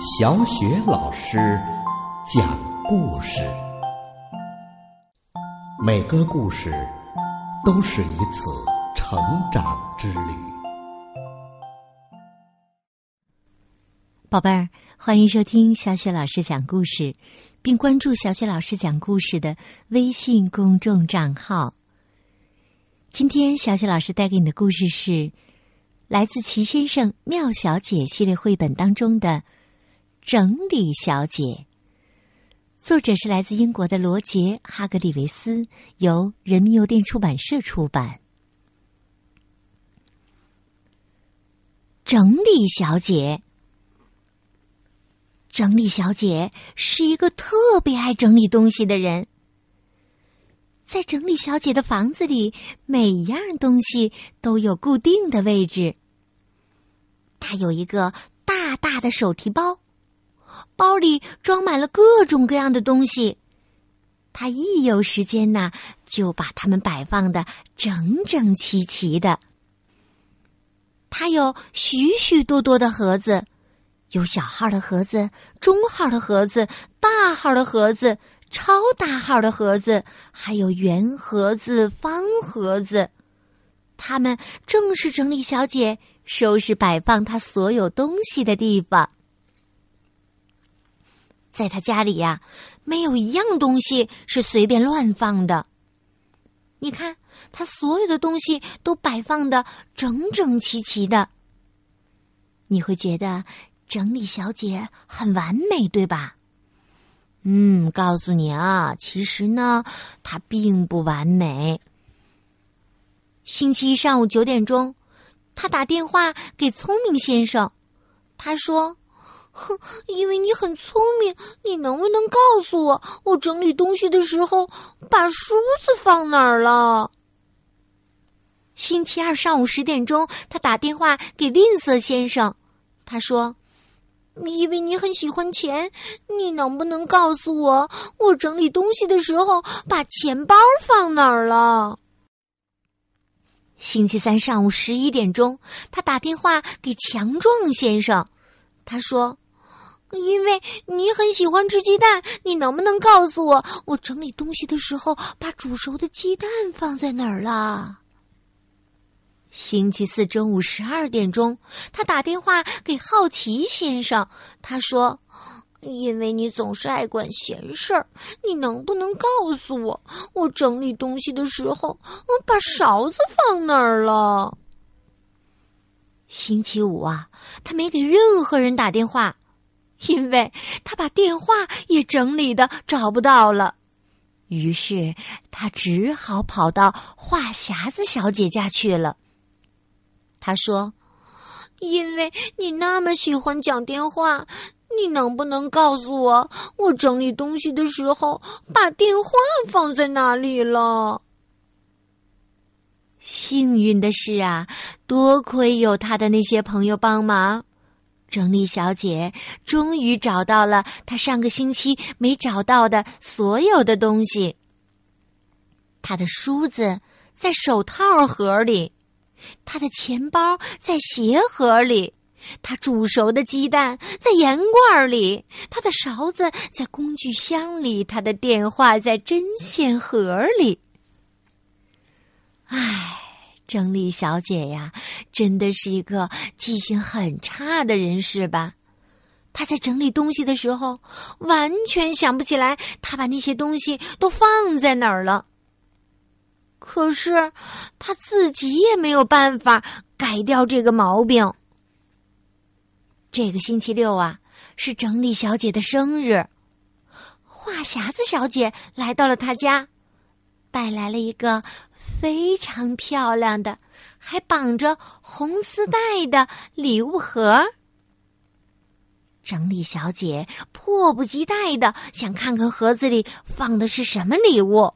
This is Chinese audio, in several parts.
小雪老师讲故事，每个故事都是一次成长之旅。宝贝儿，欢迎收听小雪老师讲故事，并关注小雪老师讲故事的微信公众账号。今天，小雪老师带给你的故事是来自《齐先生妙小姐》系列绘本当中的。整理小姐，作者是来自英国的罗杰·哈格里维斯，由人民邮电出版社出版。整理小姐，整理小姐是一个特别爱整理东西的人。在整理小姐的房子里，每一样东西都有固定的位置。她有一个大大的手提包。包里装满了各种各样的东西，他一有时间呢，就把它们摆放的整整齐齐的。他有许许多多的盒子，有小号的盒子、中号的盒子、大号的盒子、超大号的盒子，还有圆盒子、方盒子。它们正是整理小姐收拾摆放她所有东西的地方。在他家里呀，没有一样东西是随便乱放的。你看，他所有的东西都摆放的整整齐齐的。你会觉得整理小姐很完美，对吧？嗯，告诉你啊，其实呢，她并不完美。星期一上午九点钟，他打电话给聪明先生，他说。哼，因为你很聪明，你能不能告诉我，我整理东西的时候把梳子放哪儿了？星期二上午十点钟，他打电话给吝啬先生，他说：“因为你很喜欢钱，你能不能告诉我，我整理东西的时候把钱包放哪儿了？”星期三上午十一点钟，他打电话给强壮先生，他说。因为你很喜欢吃鸡蛋，你能不能告诉我，我整理东西的时候把煮熟的鸡蛋放在哪儿了？星期四中午十二点钟，他打电话给好奇先生，他说：“因为你总是爱管闲事儿，你能不能告诉我，我整理东西的时候，我把勺子放哪儿了？”星期五啊，他没给任何人打电话。因为他把电话也整理的找不到了，于是他只好跑到话匣子小姐家去了。他说：“因为你那么喜欢讲电话，你能不能告诉我，我整理东西的时候把电话放在哪里了？”幸运的是啊，多亏有他的那些朋友帮忙。整理小姐终于找到了她上个星期没找到的所有的东西。她的梳子在手套盒里，她的钱包在鞋盒里，她煮熟的鸡蛋在盐罐里，她的勺子在工具箱里，她的电话在针线盒里。唉。整理小姐呀，真的是一个记性很差的人，是吧？她在整理东西的时候，完全想不起来她把那些东西都放在哪儿了。可是她自己也没有办法改掉这个毛病。这个星期六啊，是整理小姐的生日，话匣子小姐来到了她家，带来了一个。非常漂亮的，还绑着红丝带的礼物盒。整理小姐迫不及待的想看看盒子里放的是什么礼物。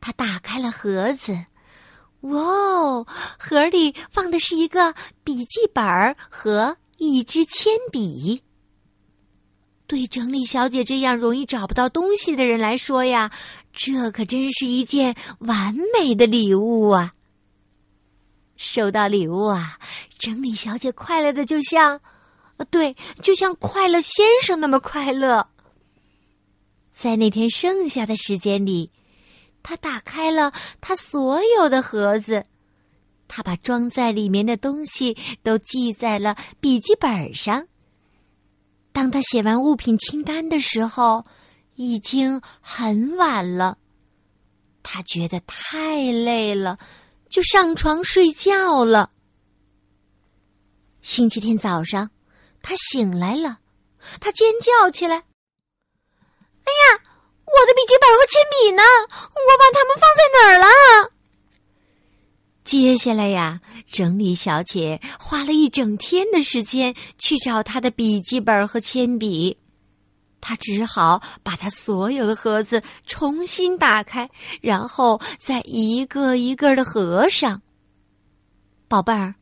她打开了盒子，哇哦，盒里放的是一个笔记本和一支铅笔。对整理小姐这样容易找不到东西的人来说呀，这可真是一件完美的礼物啊！收到礼物啊，整理小姐快乐的就像对，就像快乐先生那么快乐。在那天剩下的时间里，他打开了他所有的盒子，他把装在里面的东西都记在了笔记本上。当他写完物品清单的时候，已经很晚了。他觉得太累了，就上床睡觉了。星期天早上，他醒来了，他尖叫起来：“哎呀，我的笔记本和铅笔呢？我把它们放在哪儿了？”接下来呀，整理小姐花了一整天的时间去找她的笔记本和铅笔，他只好把他所有的盒子重新打开，然后再一个一个的合上。宝贝儿。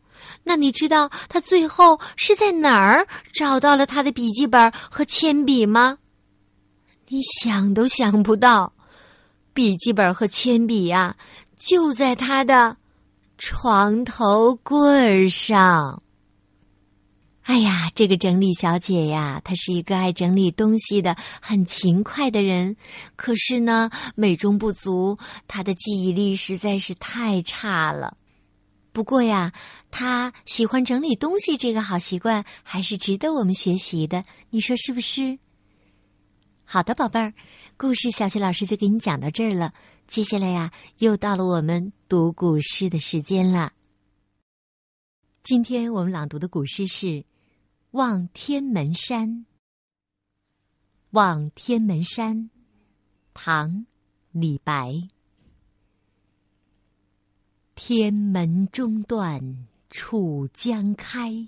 那你知道他最后是在哪儿找到了他的笔记本和铅笔吗？你想都想不到，笔记本和铅笔呀，就在他的床头柜上。哎呀，这个整理小姐呀，她是一个爱整理东西的、很勤快的人。可是呢，美中不足，她的记忆力实在是太差了。不过呀，他喜欢整理东西这个好习惯还是值得我们学习的，你说是不是？好的，宝贝儿，故事小雪老师就给你讲到这儿了。接下来呀，又到了我们读古诗的时间了。今天我们朗读的古诗是《望天门山》。望天门山，唐·李白。天门中断楚江开，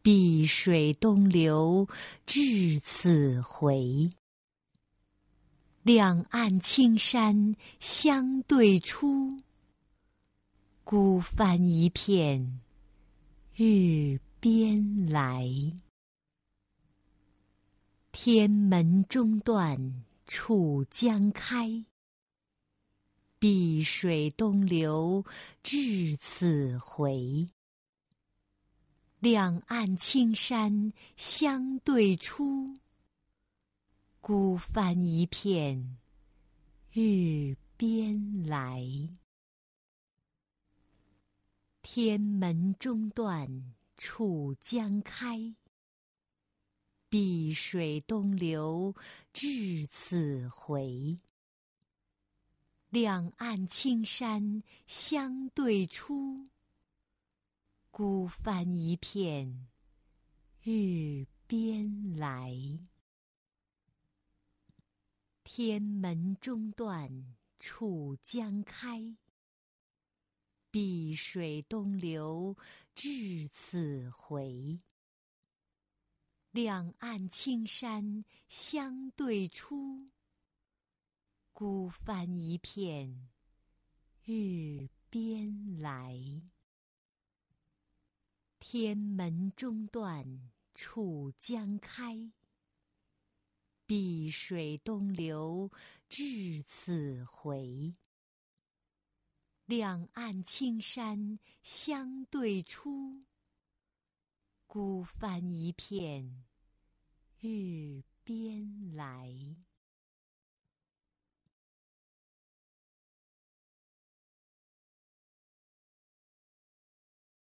碧水东流至此回。两岸青山相对出，孤帆一片日边来。天门中断楚江开。碧水东流至此回，两岸青山相对出，孤帆一片日边来。天门中断楚江开，碧水东流至此回。两岸青山相对出，孤帆一片日边来。天门中断楚江开，碧水东流至此回。两岸青山相对出。孤帆一片日边来，天门中断楚江开。碧水东流至此回，两岸青山相对出。孤帆一片日边来。